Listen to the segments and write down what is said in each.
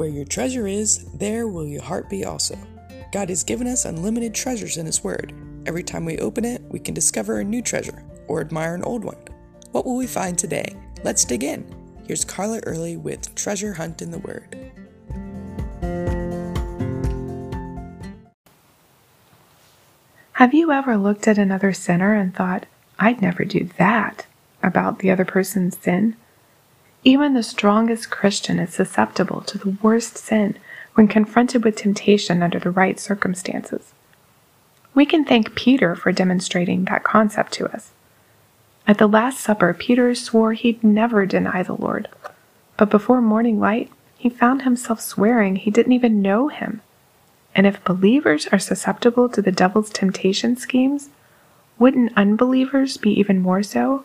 Where your treasure is, there will your heart be also. God has given us unlimited treasures in His Word. Every time we open it, we can discover a new treasure or admire an old one. What will we find today? Let's dig in. Here's Carla Early with Treasure Hunt in the Word. Have you ever looked at another sinner and thought, I'd never do that about the other person's sin? Even the strongest Christian is susceptible to the worst sin when confronted with temptation under the right circumstances. We can thank Peter for demonstrating that concept to us. At the Last Supper, Peter swore he'd never deny the Lord. But before morning light, he found himself swearing he didn't even know him. And if believers are susceptible to the devil's temptation schemes, wouldn't unbelievers be even more so?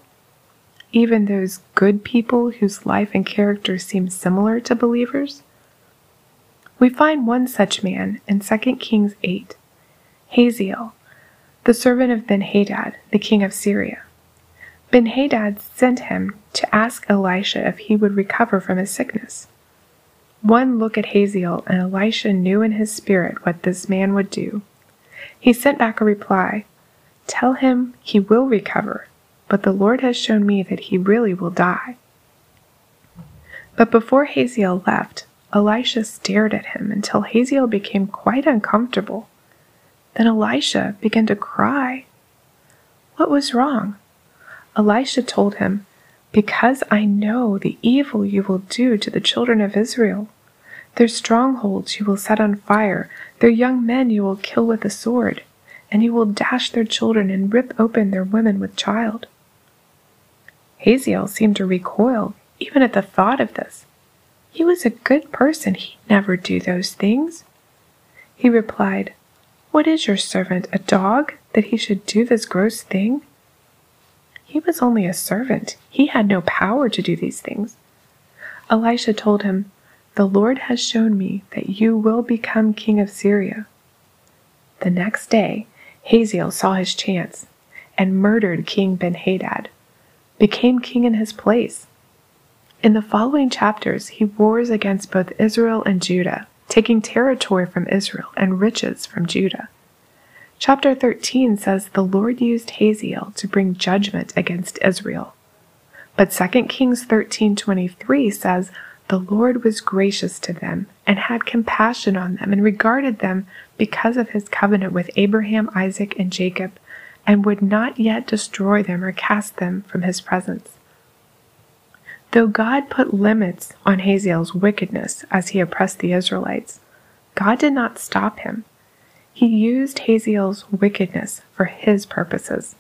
Even those good people whose life and character seem similar to believers? We find one such man in 2 Kings 8, Hazael, the servant of Benhadad, the king of Syria. Benhadad sent him to ask Elisha if he would recover from his sickness. One look at Hazael, and Elisha knew in his spirit what this man would do. He sent back a reply Tell him he will recover, but the Lord has shown me that he really will die. But before Hazael left, Elisha stared at him until Hazael became quite uncomfortable. Then Elisha began to cry. What was wrong? Elisha told him, Because I know the evil you will do to the children of Israel. Their strongholds you will set on fire, their young men you will kill with the sword, and you will dash their children and rip open their women with child. Hazael seemed to recoil even at the thought of this. He was a good person. He'd never do those things. He replied, What is your servant, a dog, that he should do this gross thing? He was only a servant. He had no power to do these things. Elisha told him, The Lord has shown me that you will become king of Syria. The next day, Hazael saw his chance and murdered King Benhadad became king in his place. In the following chapters, he wars against both Israel and Judah, taking territory from Israel and riches from Judah. Chapter 13 says the Lord used Hazael to bring judgment against Israel. But 2 Kings 13:23 says the Lord was gracious to them and had compassion on them and regarded them because of his covenant with Abraham, Isaac, and Jacob and would not yet destroy them or cast them from his presence. Though God put limits on Hazael's wickedness as he oppressed the Israelites, God did not stop him. He used Hazael's wickedness for his purposes.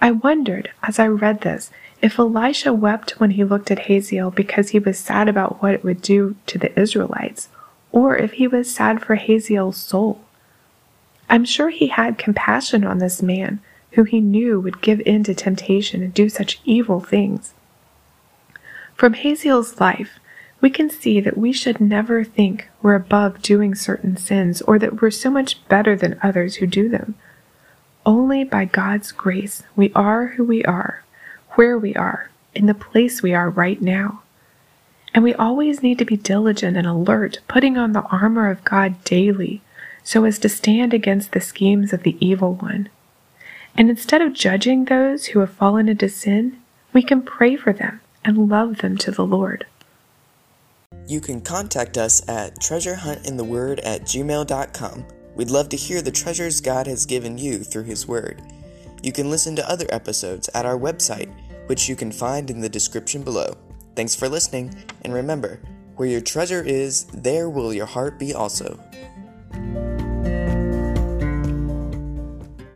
I wondered, as I read this, if Elisha wept when he looked at Hazael because he was sad about what it would do to the Israelites, or if he was sad for Hazael's soul. I'm sure he had compassion on this man who he knew would give in to temptation and do such evil things. From Hazael's life, we can see that we should never think we're above doing certain sins or that we're so much better than others who do them. Only by God's grace we are who we are, where we are, in the place we are right now. And we always need to be diligent and alert, putting on the armor of God daily so as to stand against the schemes of the evil one. And instead of judging those who have fallen into sin, we can pray for them and love them to the Lord. You can contact us at treasurehuntintheword at gmail.com. We'd love to hear the treasures God has given you through His Word. You can listen to other episodes at our website, which you can find in the description below. Thanks for listening, and remember, where your treasure is, there will your heart be also.